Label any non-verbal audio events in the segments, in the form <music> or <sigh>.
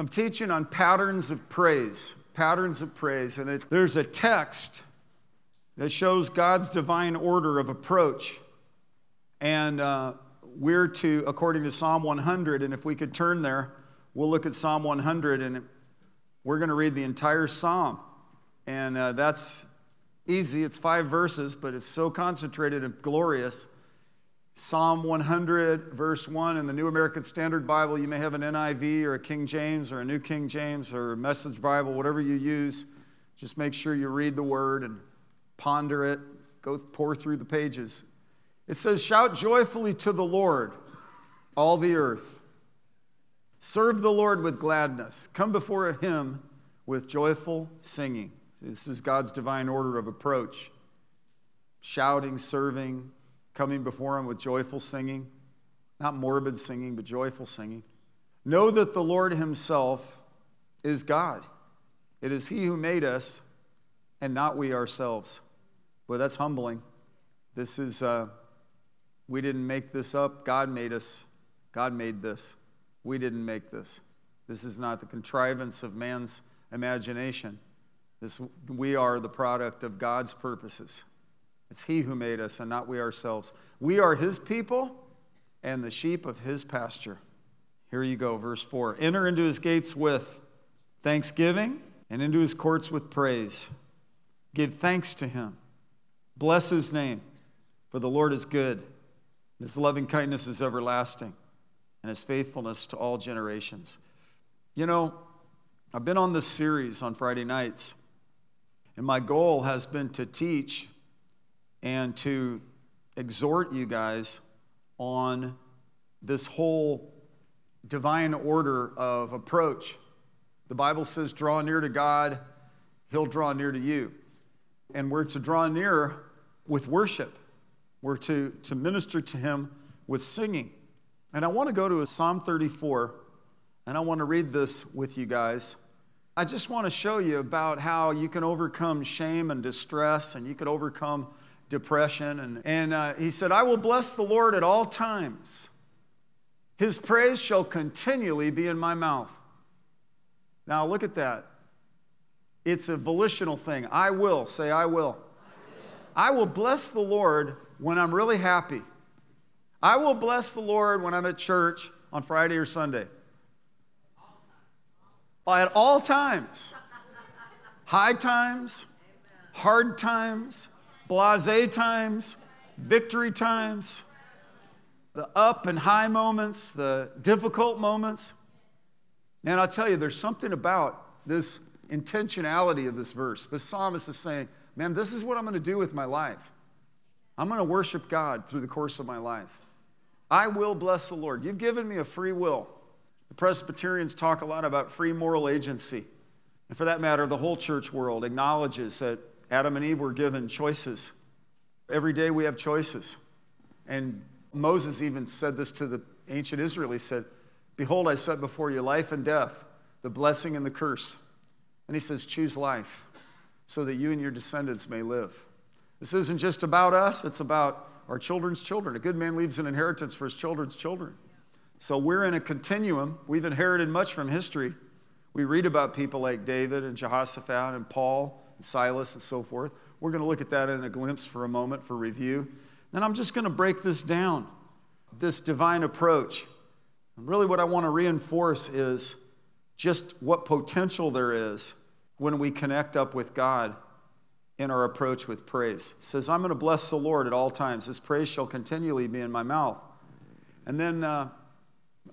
I'm teaching on patterns of praise, patterns of praise. And it, there's a text that shows God's divine order of approach. And uh, we're to, according to Psalm 100, and if we could turn there, we'll look at Psalm 100 and we're going to read the entire psalm. And uh, that's easy. It's five verses, but it's so concentrated and glorious. Psalm 100, verse 1 in the New American Standard Bible. You may have an NIV or a King James or a New King James or a Message Bible, whatever you use. Just make sure you read the word and ponder it, go pore through the pages. It says, Shout joyfully to the Lord, all the earth. Serve the Lord with gladness. Come before him with joyful singing. This is God's divine order of approach. Shouting, serving, coming before him with joyful singing. Not morbid singing, but joyful singing. Know that the Lord himself is God. It is he who made us and not we ourselves. Well, that's humbling. This is, uh, we didn't make this up. God made us. God made this. We didn't make this. This is not the contrivance of man's imagination. This, we are the product of God's purposes. It's He who made us and not we ourselves. We are His people and the sheep of His pasture. Here you go, verse 4. Enter into His gates with thanksgiving and into His courts with praise. Give thanks to Him. Bless His name, for the Lord is good. His loving kindness is everlasting and his faithfulness to all generations. You know, I've been on this series on Friday nights, and my goal has been to teach and to exhort you guys on this whole divine order of approach. The Bible says, draw near to God, He'll draw near to you. And we're to draw near with worship, we're to, to minister to Him with singing. And I want to go to Psalm 34, and I want to read this with you guys. I just want to show you about how you can overcome shame and distress, and you can overcome depression. And, and uh, he said, I will bless the Lord at all times. His praise shall continually be in my mouth. Now, look at that. It's a volitional thing. I will. Say, I will. I will, bless the Lord when I'm really happy. I will bless the Lord when I'm at church on Friday or Sunday. At all times. High times, hard times, blase times, victory times, the up and high moments, the difficult moments. And I'll tell you, there's something about this intentionality of this verse. The psalmist is saying, Man, this is what I'm going to do with my life. I'm going to worship God through the course of my life. I will bless the Lord. You've given me a free will. The Presbyterians talk a lot about free moral agency. And for that matter, the whole church world acknowledges that Adam and Eve were given choices. Every day we have choices. And Moses even said this to the ancient Israel. He said, Behold, I set before you life and death, the blessing and the curse. And he says, Choose life so that you and your descendants may live. This isn't just about us, it's about our children's children. A good man leaves an inheritance for his children's children. So we're in a continuum. We've inherited much from history. We read about people like David and Jehoshaphat and Paul and Silas and so forth. We're going to look at that in a glimpse for a moment for review. Then I'm just going to break this down this divine approach. And really, what I want to reinforce is just what potential there is when we connect up with God in our approach with praise. It says, I'm going to bless the Lord at all times. His praise shall continually be in my mouth. And then uh,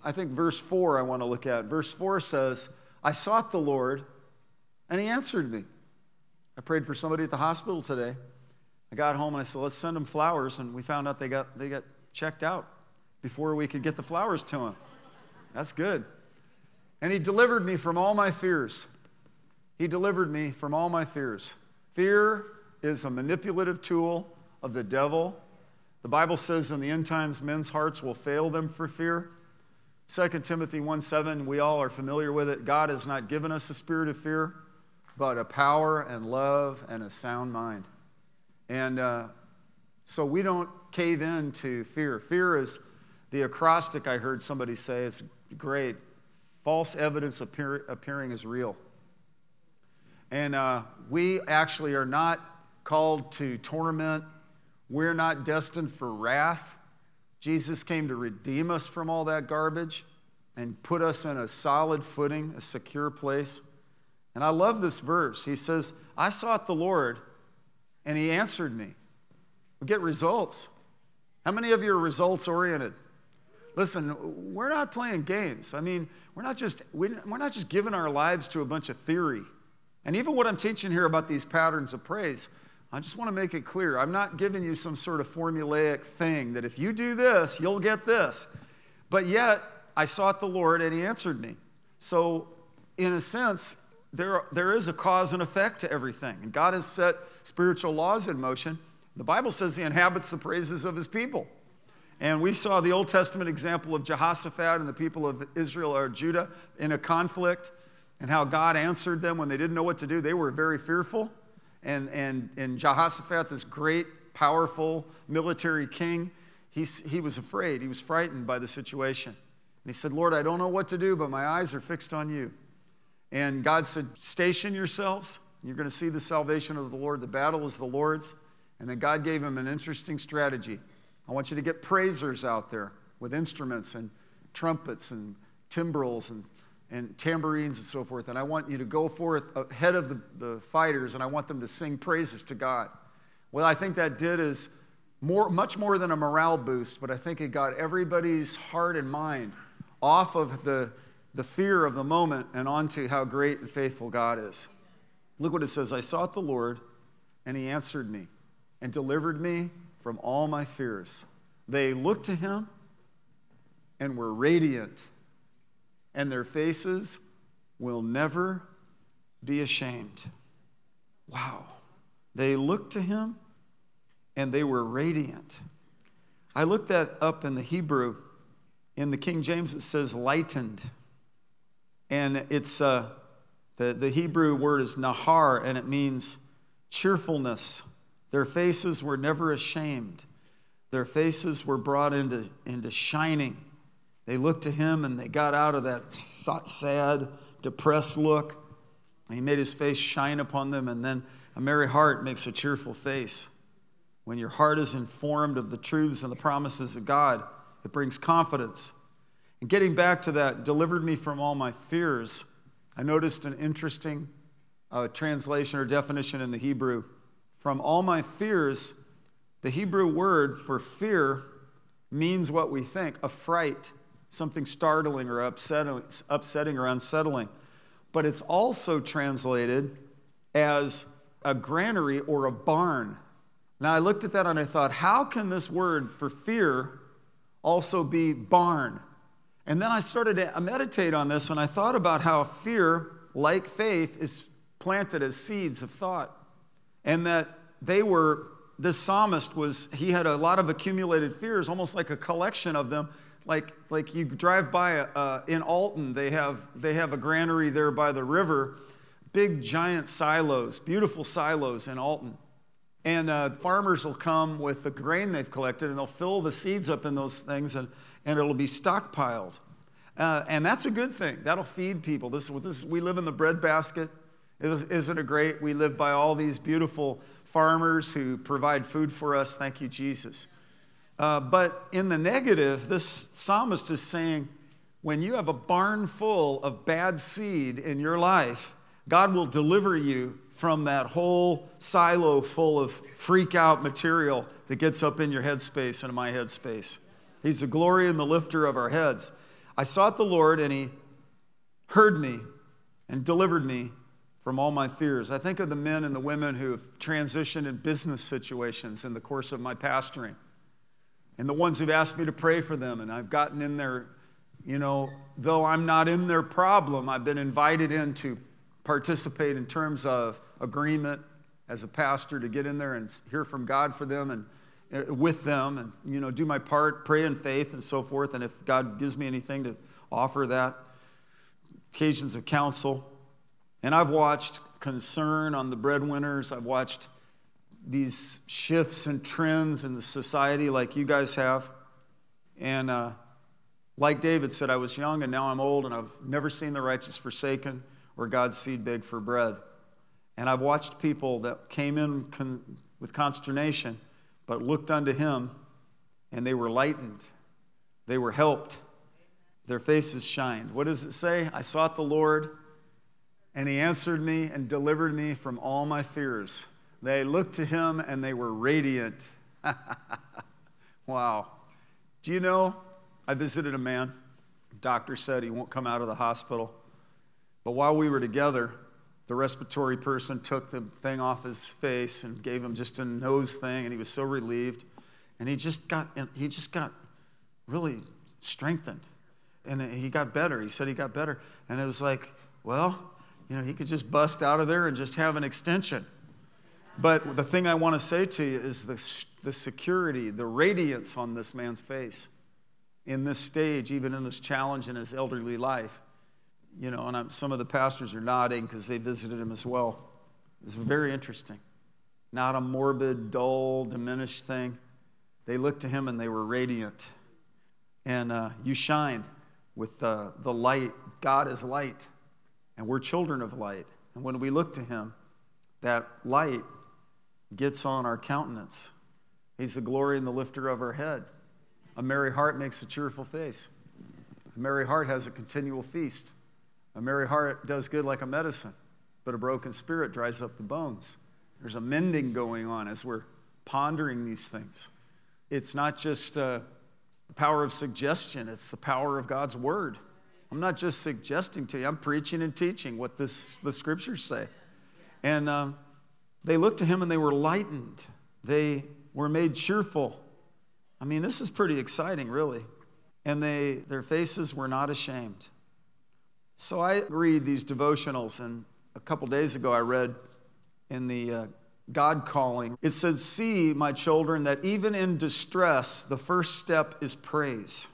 I think verse 4 I want to look at. Verse 4 says, I sought the Lord, and he answered me. I prayed for somebody at the hospital today. I got home and I said, let's send them flowers. And we found out they got, they got checked out before we could get the flowers to them. That's good. And he delivered me from all my fears. He delivered me from all my fears. Fear is a manipulative tool of the devil. The Bible says in the end times, men's hearts will fail them for fear. 2 Timothy 1 7, we all are familiar with it. God has not given us a spirit of fear, but a power and love and a sound mind. And uh, so we don't cave in to fear. Fear is the acrostic I heard somebody say, is great false evidence appear, appearing as real. And uh, we actually are not called to torment, we're not destined for wrath. Jesus came to redeem us from all that garbage and put us in a solid footing, a secure place. And I love this verse. He says, I sought the Lord, and he answered me. We get results. How many of you are results oriented? Listen, we're not playing games. I mean, we're not just we're not just giving our lives to a bunch of theory. And even what I'm teaching here about these patterns of praise, I just want to make it clear. I'm not giving you some sort of formulaic thing that if you do this, you'll get this. But yet, I sought the Lord and He answered me. So, in a sense, there, there is a cause and effect to everything. And God has set spiritual laws in motion. The Bible says He inhabits the praises of His people. And we saw the Old Testament example of Jehoshaphat and the people of Israel or Judah in a conflict and how God answered them when they didn't know what to do. They were very fearful. And, and, and Jehoshaphat, this great, powerful military king, he, he was afraid. He was frightened by the situation. And he said, Lord, I don't know what to do, but my eyes are fixed on you. And God said, Station yourselves. You're going to see the salvation of the Lord. The battle is the Lord's. And then God gave him an interesting strategy. I want you to get praisers out there with instruments and trumpets and timbrels and, and tambourines and so forth. And I want you to go forth ahead of the, the fighters and I want them to sing praises to God. What I think that did is more, much more than a morale boost, but I think it got everybody's heart and mind off of the, the fear of the moment and onto how great and faithful God is. Look what it says I sought the Lord, and he answered me and delivered me from all my fears. They looked to him and were radiant, and their faces will never be ashamed. Wow. They looked to him and they were radiant. I looked that up in the Hebrew. In the King James, it says lightened. And it's uh, the, the Hebrew word is nahar, and it means cheerfulness their faces were never ashamed. Their faces were brought into, into shining. They looked to him and they got out of that sad, depressed look. He made his face shine upon them, and then a merry heart makes a cheerful face. When your heart is informed of the truths and the promises of God, it brings confidence. And getting back to that, delivered me from all my fears, I noticed an interesting uh, translation or definition in the Hebrew from all my fears, the Hebrew word for fear means what we think a fright, something startling or upsetting, upsetting or unsettling. But it's also translated as a granary or a barn. Now, I looked at that and I thought, how can this word for fear also be barn? And then I started to meditate on this and I thought about how fear, like faith, is planted as seeds of thought. And that they were, this psalmist was, he had a lot of accumulated fears, almost like a collection of them. Like, like you drive by uh, in Alton, they have, they have a granary there by the river, big giant silos, beautiful silos in Alton. And uh, farmers will come with the grain they've collected and they'll fill the seeds up in those things and, and it'll be stockpiled. Uh, and that's a good thing. That'll feed people. This, this, we live in the breadbasket. Isn't it great? We live by all these beautiful farmers who provide food for us. Thank you, Jesus. Uh, but in the negative, this psalmist is saying when you have a barn full of bad seed in your life, God will deliver you from that whole silo full of freak out material that gets up in your headspace and in my headspace. He's the glory and the lifter of our heads. I sought the Lord, and He heard me and delivered me from all my fears. I think of the men and the women who have transitioned in business situations in the course of my pastoring, and the ones who've asked me to pray for them, and I've gotten in there, you know, though I'm not in their problem, I've been invited in to participate in terms of agreement as a pastor to get in there and hear from God for them and uh, with them and you know do my part pray in faith and so forth and if god gives me anything to offer that occasions of counsel and I've watched concern on the breadwinners. I've watched these shifts and trends in the society like you guys have. And uh, Like David said, I was young and now I'm old, and I've never seen the righteous forsaken or God's seed beg for bread. And I've watched people that came in con- with consternation, but looked unto him, and they were lightened. They were helped. Their faces shined. What does it say? I sought the Lord, and he answered me and delivered me from all my fears. They looked to him, and they were radiant. <laughs> wow. Do you know I visited a man. Doctor said he won't come out of the hospital. But while we were together, the respiratory person took the thing off his face and gave him just a nose thing, and he was so relieved. And he just got he just got really strengthened, and he got better. He said he got better, and it was like, well, you know, he could just bust out of there and just have an extension. But the thing I want to say to you is the, the security, the radiance on this man's face in this stage, even in this challenge in his elderly life. You know, and I'm, some of the pastors are nodding because they visited him as well. It's very interesting. Not a morbid, dull, diminished thing. They looked to him and they were radiant. And uh, you shine with uh, the light. God is light, and we're children of light. And when we look to him, that light gets on our countenance. He's the glory and the lifter of our head. A merry heart makes a cheerful face. A merry heart has a continual feast. A merry heart does good like a medicine, but a broken spirit dries up the bones. There's a mending going on as we're pondering these things. It's not just uh, the power of suggestion, it's the power of God's word. I'm not just suggesting to you, I'm preaching and teaching what this, the scriptures say. And um, they looked to him and they were lightened, they were made cheerful. I mean, this is pretty exciting, really. And they, their faces were not ashamed. So I read these devotionals, and a couple days ago I read in the uh, God calling, it says, See, my children, that even in distress, the first step is praise.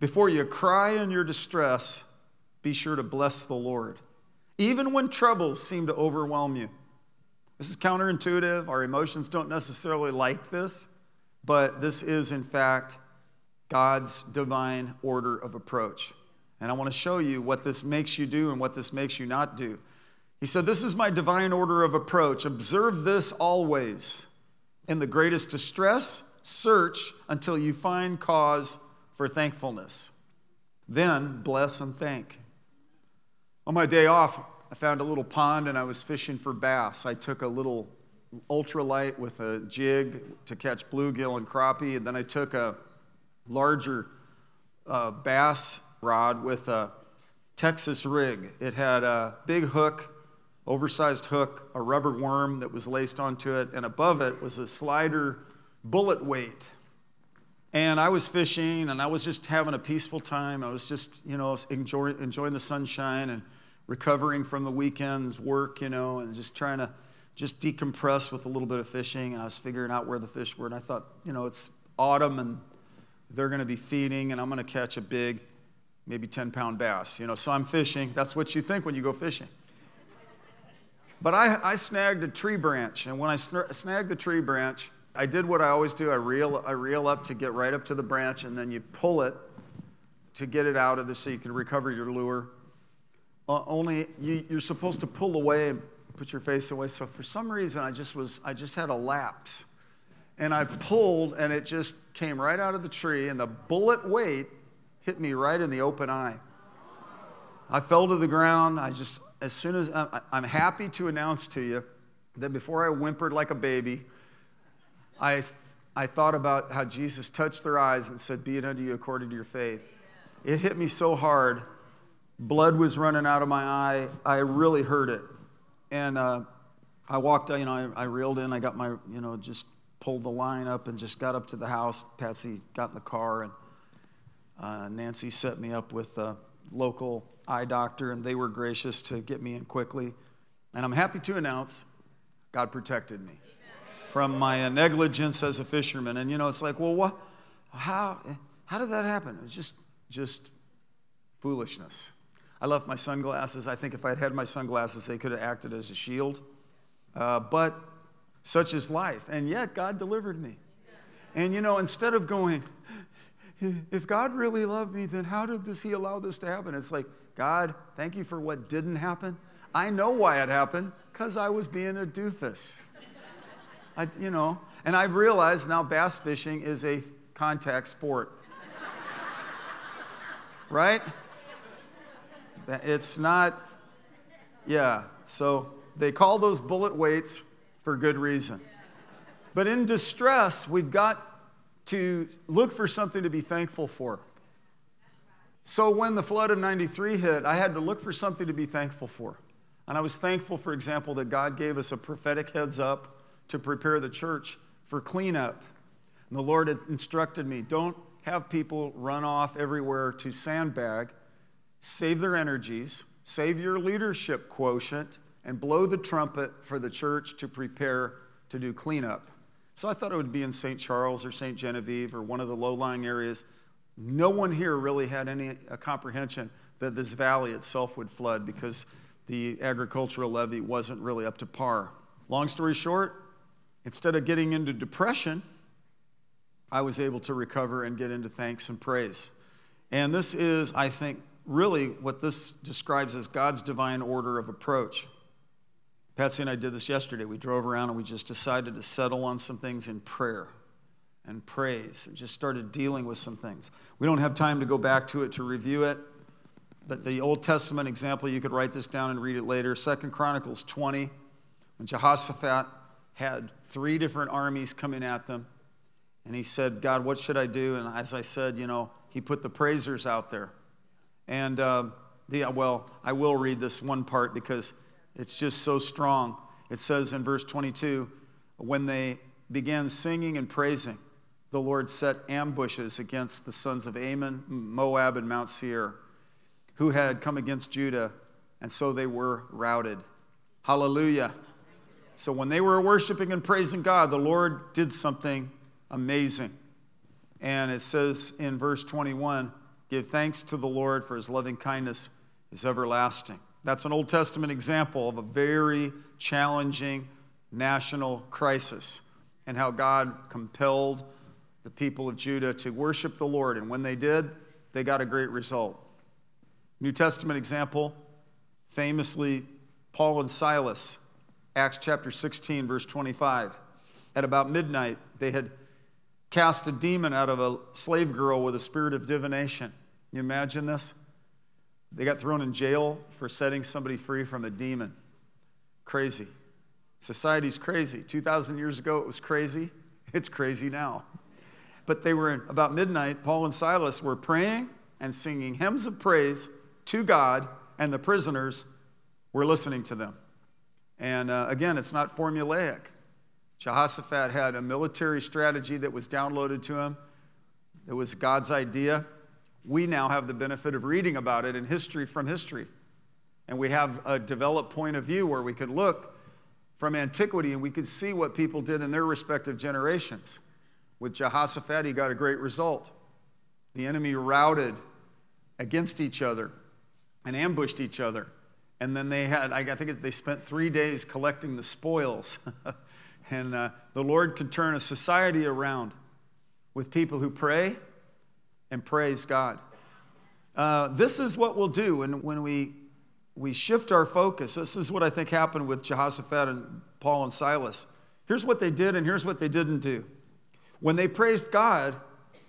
Before you cry in your distress, be sure to bless the Lord, even when troubles seem to overwhelm you. This is counterintuitive. Our emotions don't necessarily like this but this is, in fact, God's divine order of approach. And I want to show you what this makes you do and what this makes you not do. He said, This is my divine order of approach. Observe this always. In the greatest distress, search until you find cause for thankfulness. Then bless and thank. On my day off, I found a little pond and I was fishing for bass. I took a little ultralight with a jig to catch bluegill and crappie. And then I took a larger uh, bass rod with a Texas rig. It had a big hook, oversized hook, a rubber worm that was laced onto it, and above it was a slider bullet weight. And I was fishing and I was just having a peaceful time. I was just, you know, enjoy, enjoying the sunshine and recovering from the weekend's work, you know, and just trying to just decompress with a little bit of fishing, and I was figuring out where the fish were. And I thought, you know, it's autumn and they're going to be feeding, and I'm going to catch a big, maybe 10 pound bass. You know, so I'm fishing. That's what you think when you go fishing. But I, I snagged a tree branch, and when I snagged the tree branch, I did what I always do. I reel, I reel up to get right up to the branch, and then you pull it to get it out of the so you can recover your lure. Uh, only you, you're supposed to pull away and put your face away. So for some reason, I just was, I just had a lapse. And I pulled, and it just came right out of the tree, and the bullet weight hit me right in the open eye. I fell to the ground. I just, as soon as I'm happy to announce to you that before I whimpered like a baby, I, I thought about how Jesus touched their eyes and said, Be it unto you according to your faith. It hit me so hard. Blood was running out of my eye. I really hurt it. And uh, I walked, you know, I, I, reeled in. I got my, you know, just pulled the line up and just got up to the house. Patsy got in the car, and uh, Nancy set me up with a local eye doctor, and they were gracious to get me in quickly. And I'm happy to announce God protected me from my uh, negligence as a fisherman. And you know, it's like, well, what? How? How did that happen? It's just, just foolishness. I left my sunglasses. I think if I had had my sunglasses, they could have acted as a shield. Uh, but such is life. And yet, God delivered me. And you know, instead of going, if God really loved me, then how did this He allow this to happen? It's like, God, thank you for what didn't happen. I know why it happened, because I was being a doofus. I, you know, and I've realized now bass fishing is a contact sport. right? It's not, yeah. So they call those bullet weights for good reason. But in distress, we've got to look for something to be thankful for. So when the flood of 93 hit, I had to look for something to be thankful for. And I was thankful, for example, that God gave us a prophetic heads up to prepare the church for cleanup. And the Lord had instructed me don't have people run off everywhere to sandbag, save their energies, save your leadership quotient, and blow the trumpet for the church to prepare to do cleanup. So I thought it would be in St. Charles or St. Genevieve or one of the low lying areas. No one here really had any uh, comprehension that this valley itself would flood because the agricultural levee wasn't really up to par. Long story short, instead of getting into depression, I was able to recover and get into thanks and praise. And this is, I think, really what this describes as God's divine order of approach. Patsy and I did this yesterday. We drove around and we just decided to settle on some things in prayer and praise and just started dealing with some things. We don't have time to go back to it to review it, but the Old Testament example, you could write this down and read it later. Second Chronicles 20, when Jehoshaphat had three different armies coming at them, and he said, God, what should I do? And as I said, you know, he put the praisers out there. And uh, the, well, I will read this one part because it's just so strong. It says in verse 22 when they began singing and praising, the Lord set ambushes against the sons of Ammon, Moab, and Mount Seir, who had come against Judah, and so they were routed. Hallelujah. So when they were worshiping and praising God, the Lord did something amazing. And it says in verse 21 Give thanks to the Lord for his loving kindness is everlasting. That's an Old Testament example of a very challenging national crisis and how God compelled the people of Judah to worship the Lord. And when they did, they got a great result. New Testament example, famously, Paul and Silas, Acts chapter 16, verse 25. At about midnight, they had cast a demon out of a slave girl with a spirit of divination. You imagine this? They got thrown in jail for setting somebody free from a demon. Crazy. Society's crazy. 2,000 years ago, it was crazy. <laughs> It's crazy now. But they were about midnight, Paul and Silas were praying and singing hymns of praise to God, and the prisoners were listening to them. And uh, again, it's not formulaic. Jehoshaphat had a military strategy that was downloaded to him. It was God's idea we now have the benefit of reading about it in history from history. And we have a developed point of view where we can look from antiquity and we could see what people did in their respective generations. With Jehoshaphat, he got a great result. The enemy routed against each other and ambushed each other. And then they had, I think they spent three days collecting the spoils. <laughs> and uh, the Lord could turn a society around with people who pray and praise God. Uh, this is what we'll do when, when we, we shift our focus. This is what I think happened with Jehoshaphat and Paul and Silas. Here's what they did, and here's what they didn't do. When they praised God,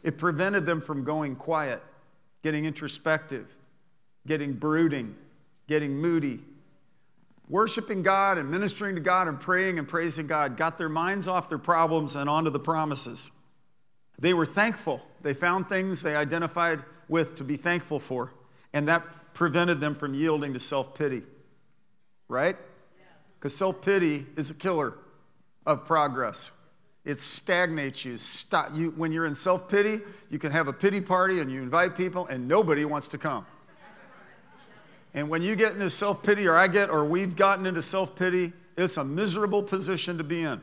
it prevented them from going quiet, getting introspective, getting brooding, getting moody. Worshiping God and ministering to God and praying and praising God got their minds off their problems and onto the promises. They were thankful. They found things they identified with to be thankful for, and that prevented them from yielding to self pity. Right? Because self pity is a killer of progress. It stagnates you. Stop. you. When you're in self pity, you can have a pity party and you invite people, and nobody wants to come. And when you get into self pity, or I get, or we've gotten into self pity, it's a miserable position to be in.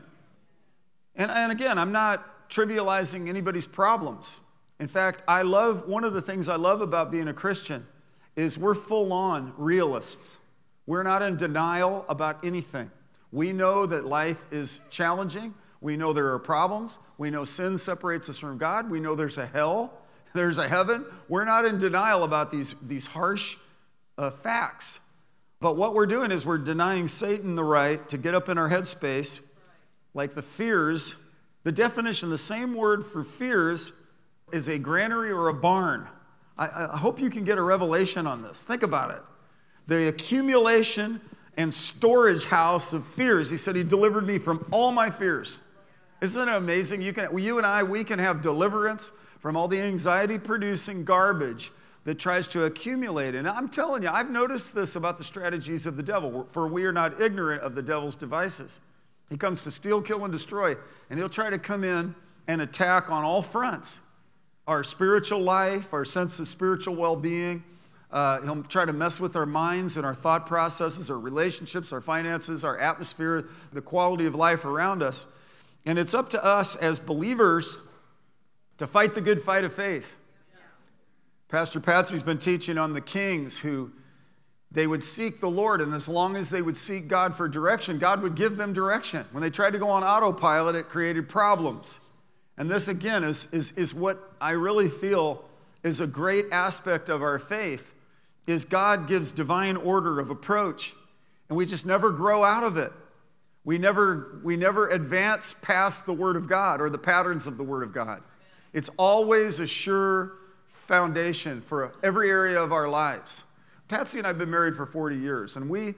And, and again, I'm not trivializing anybody's problems. In fact, I love one of the things I love about being a Christian is we're full on realists. We're not in denial about anything. We know that life is challenging. We know there are problems. We know sin separates us from God. We know there's a hell <laughs> There's a heaven. We're not in denial about these, these harsh uh, facts. But what we're doing is we're denying Satan the right to get up in our headspace, like the fears. The definition, the same word for fears, is a granary or a barn. I, I hope you can get a revelation on this. Think about it. The accumulation and storage house of fears. He said, He delivered me from all my fears. Isn't it amazing? You, can, you and I, we can have deliverance from all the anxiety producing garbage that tries to accumulate. And I'm telling you, I've noticed this about the strategies of the devil, for we are not ignorant of the devil's devices. He comes to steal, kill, and destroy, and he'll try to come in and attack on all fronts our spiritual life, our sense of spiritual well being. Uh, he'll try to mess with our minds and our thought processes, our relationships, our finances, our atmosphere, the quality of life around us. And it's up to us as believers to fight the good fight of faith. Pastor Patsy's been teaching on the kings who they would seek the Lord, and as long as they would seek God for direction, God would give them direction. When they tried to go on autopilot, it created problems. And this, again, is, is, is what I really feel is a great aspect of our faith is God gives divine order of approach, and we just never grow out of it. We never, we never advance past the Word of God or the patterns of the Word of God. It's always a sure foundation for every area of our lives. Patsy and I have been married for 40 years, and we,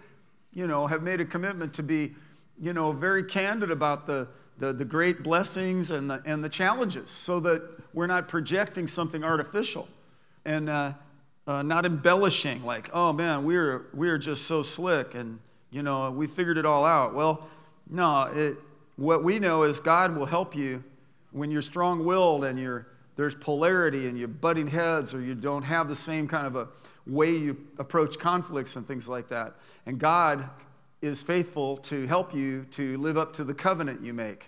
you know, have made a commitment to be, you know, very candid about the, the, the great blessings and the, and the challenges so that we're not projecting something artificial and uh, uh, not embellishing, like, oh man, we're, we're just so slick and, you know, we figured it all out. Well, no, it, what we know is God will help you when you're strong willed and you're, there's polarity and you're butting heads or you don't have the same kind of a way you approach conflicts and things like that. And God is faithful to help you to live up to the covenant you make.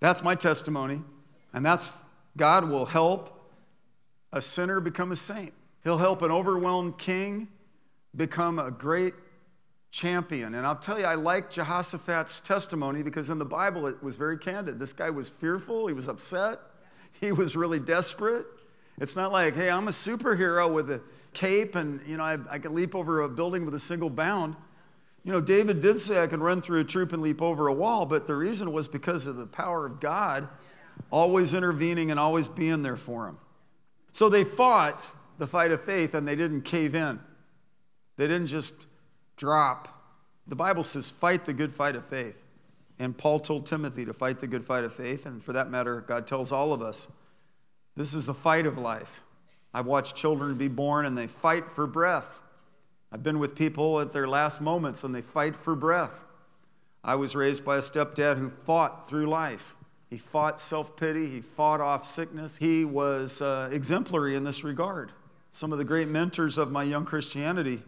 That's my testimony. And that's God will help a sinner become a saint. He'll help an overwhelmed king become a great champion. And I'll tell you, I like Jehoshaphat's testimony because in the Bible it was very candid. This guy was fearful, he was upset, he was really desperate. It's not like, hey, I'm a superhero with a cape and you know I, I can leap over a building with a single bound. You know, David did say I can run through a troop and leap over a wall, but the reason was because of the power of God always intervening and always being there for him. So they fought the fight of faith and they didn't cave in. They didn't just drop. The Bible says, fight the good fight of faith. And Paul told Timothy to fight the good fight of faith. And for that matter, God tells all of us this is the fight of life. I've watched children be born and they fight for breath. I've been with people at their last moments and they fight for breath. I was raised by a stepdad who fought through life. He fought self pity, he fought off sickness. He was uh, exemplary in this regard. Some of the great mentors of my young Christianity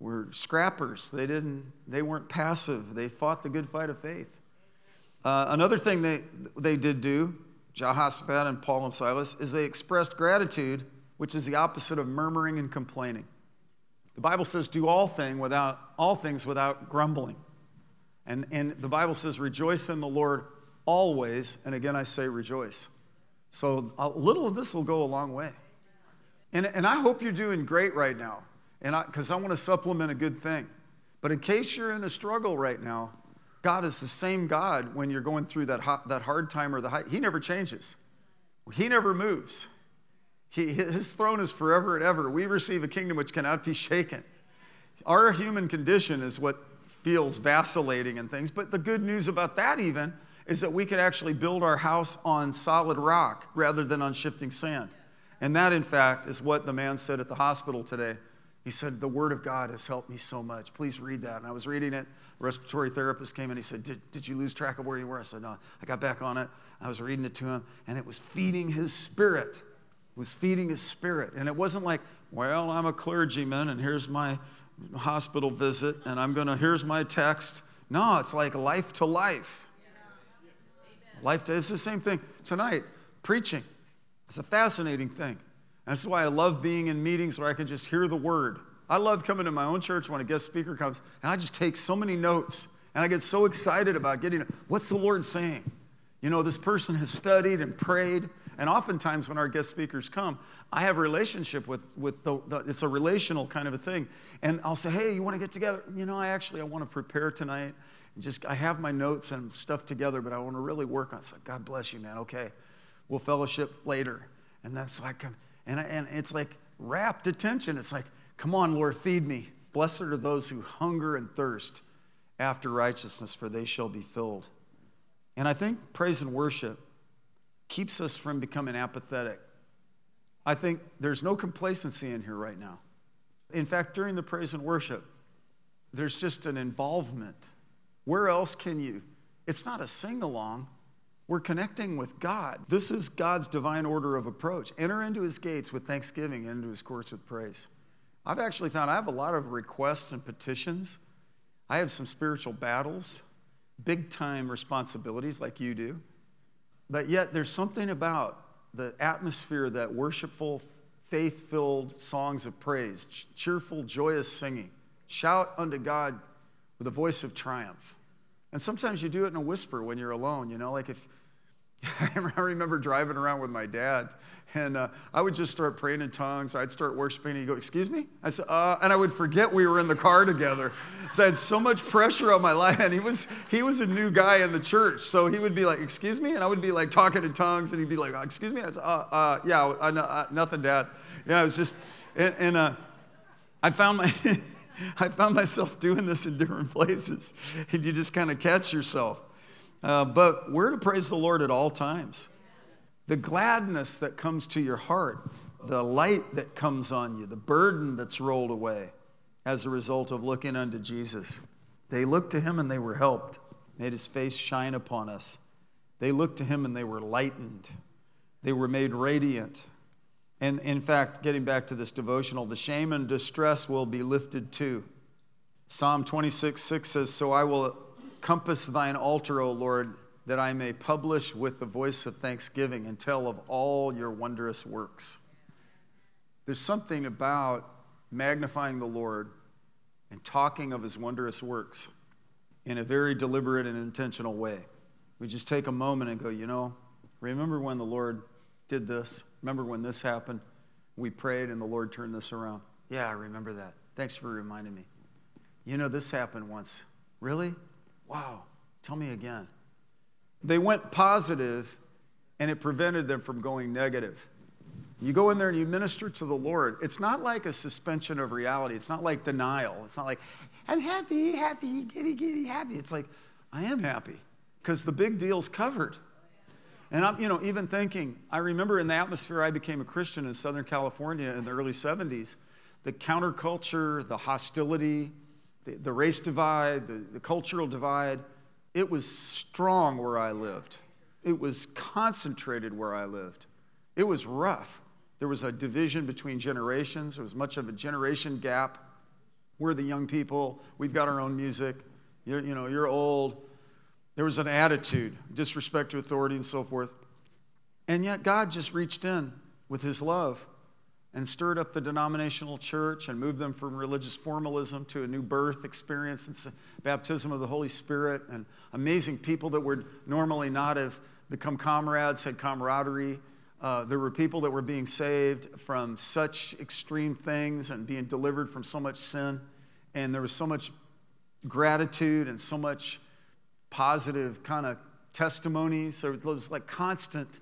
were scrappers. They didn't, they weren't passive. They fought the good fight of faith. Uh, another thing they, they did do, Jehoshaphat and Paul and Silas, is they expressed gratitude, which is the opposite of murmuring and complaining. The Bible says, do all thing without all things without grumbling. And, and the Bible says, rejoice in the Lord always. And again, I say rejoice. So a little of this will go a long way. And, and I hope you're doing great right now because I, I want to supplement a good thing. But in case you're in a struggle right now, God is the same God when you're going through that, hot, that hard time or the high. He never changes. He never moves. He, his throne is forever and ever. We receive a kingdom which cannot be shaken. Our human condition is what feels vacillating and things. But the good news about that, even, is that we could actually build our house on solid rock rather than on shifting sand. And that, in fact, is what the man said at the hospital today. He said, The Word of God has helped me so much. Please read that. And I was reading it. A respiratory therapist came in. He said, did, did you lose track of where you were? I said, No. I got back on it. I was reading it to him, and it was feeding his spirit. It was feeding his spirit. And it wasn't like, Well, I'm a clergyman, and here's my hospital visit, and I'm going to, here's my text. No, it's like life to life. Life to, it's the same thing tonight. Preaching. It's a fascinating thing. That's why I love being in meetings where I can just hear the word. I love coming to my own church when a guest speaker comes, and I just take so many notes, and I get so excited about getting what's the Lord saying? You know, this person has studied and prayed And oftentimes when our guest speakers come, I have a relationship with, with the, the, it's a relational kind of a thing. And I'll say, hey, you want to get together? You know, I actually, I want to prepare tonight. And just, I have my notes and stuff together, but I want to really work on it. Like, God bless you, man. Okay, we'll fellowship later. And that's like, and, and it's like rapt attention. It's like, come on, Lord, feed me. Blessed are those who hunger and thirst after righteousness, for they shall be filled. And I think praise and worship keeps us from becoming apathetic. I think there's no complacency in here right now. In fact, during the praise and worship, there's just an involvement. Where else can you? It's not a sing along. We're connecting with God. This is God's divine order of approach. Enter into his gates with thanksgiving and into his courts with praise. I've actually found I have a lot of requests and petitions. I have some spiritual battles, big time responsibilities like you do. But yet, there's something about the atmosphere that worshipful, faith filled songs of praise, cheerful, joyous singing. Shout unto God with a voice of triumph. And sometimes you do it in a whisper when you're alone, you know, like if <laughs> I remember driving around with my dad, and uh, I would just start praying in tongues. I'd start worshiping. and He'd go, Excuse me? I said, uh, and I would forget we were in the car together. So I had so much pressure on my life. And he was, he was a new guy in the church. So he would be like, Excuse me? And I would be like talking in tongues. And he'd be like, Excuse me? I said, uh, uh, Yeah, uh, nothing, Dad. Yeah, it was just, and, and uh, I found my. <laughs> I found myself doing this in different places, and you just kind of catch yourself. Uh, but we're to praise the Lord at all times. The gladness that comes to your heart, the light that comes on you, the burden that's rolled away as a result of looking unto Jesus. They looked to him and they were helped, made his face shine upon us. They looked to him and they were lightened, they were made radiant. And in fact, getting back to this devotional, the shame and distress will be lifted too. Psalm 26, 6 says, So I will compass thine altar, O Lord, that I may publish with the voice of thanksgiving and tell of all your wondrous works. There's something about magnifying the Lord and talking of his wondrous works in a very deliberate and intentional way. We just take a moment and go, you know, remember when the Lord did this? Remember when this happened? We prayed and the Lord turned this around. Yeah, I remember that. Thanks for reminding me. You know, this happened once. Really? Wow. Tell me again. They went positive and it prevented them from going negative. You go in there and you minister to the Lord. It's not like a suspension of reality. It's not like denial. It's not like, I'm happy, happy, giddy, giddy, happy. It's like, I am happy because the big deal's covered. And I'm, you know, even thinking, I remember in the atmosphere I became a Christian in Southern California in the early 70s, the counterculture, the hostility, the, the race divide, the, the cultural divide, it was strong where I lived. It was concentrated where I lived. It was rough. There was a division between generations. There was much of a generation gap. We're the young people. We've got our own music. You're, you know, you're old. There was an attitude, disrespect to authority, and so forth. And yet, God just reached in with His love and stirred up the denominational church and moved them from religious formalism to a new birth experience and baptism of the Holy Spirit. And amazing people that would normally not have become comrades had camaraderie. Uh, there were people that were being saved from such extreme things and being delivered from so much sin. And there was so much gratitude and so much positive kind of testimonies. There was like constant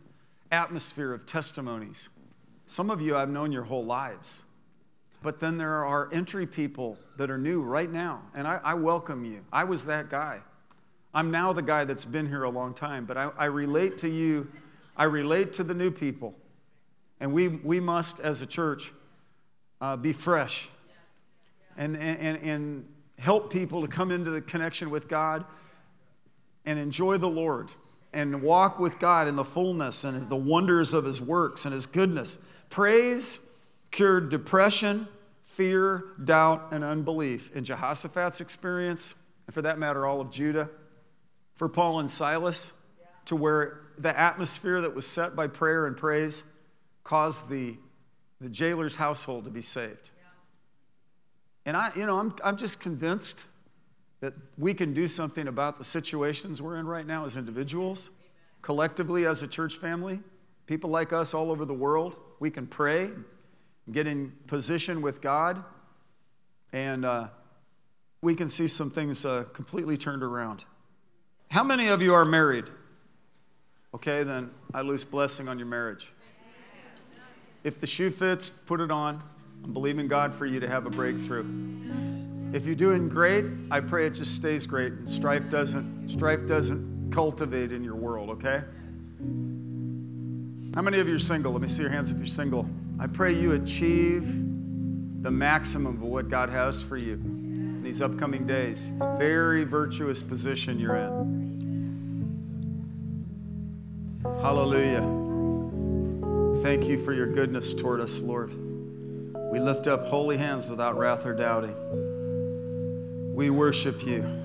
atmosphere of testimonies. Some of you I've known your whole lives. But then there are entry people that are new right now, and I, I, welcome you. I was that guy. I'm now the guy that's been here a long time, but I, I relate to you. I relate to the new people. And we, we must, as a church, uh, be fresh and, and, and help people to come into the connection with God and enjoy the Lord and walk with God in the fullness and the wonders of His works and His goodness. Praise cured depression, fear, doubt, and unbelief. In Jehoshaphat's experience, and for that matter, all of Judah, for Paul and Silas, to where the atmosphere that was set by prayer and praise caused the, the jailer's household to be saved. And I, you know, I'm, I'm just convinced that we can do something about the situations we're in right now as individuals, collectively as a church family. people like us all over the world, we can pray, get in position with God, and uh, we can see some things uh, completely turned around. How many of you are married? Okay, then I lose blessing on your marriage. If the shoe fits, put it on. I'm believing God for you to have a breakthrough. If you're doing great, I pray it just stays great and strife doesn't strife doesn't cultivate in your world, okay? How many of you are single? Let me see your hands if you're single. I pray you achieve the maximum of what God has for you in these upcoming days. It's a very virtuous position you're in. Hallelujah. Thank you for your goodness toward us, Lord. We lift up holy hands without wrath or doubting. We worship you.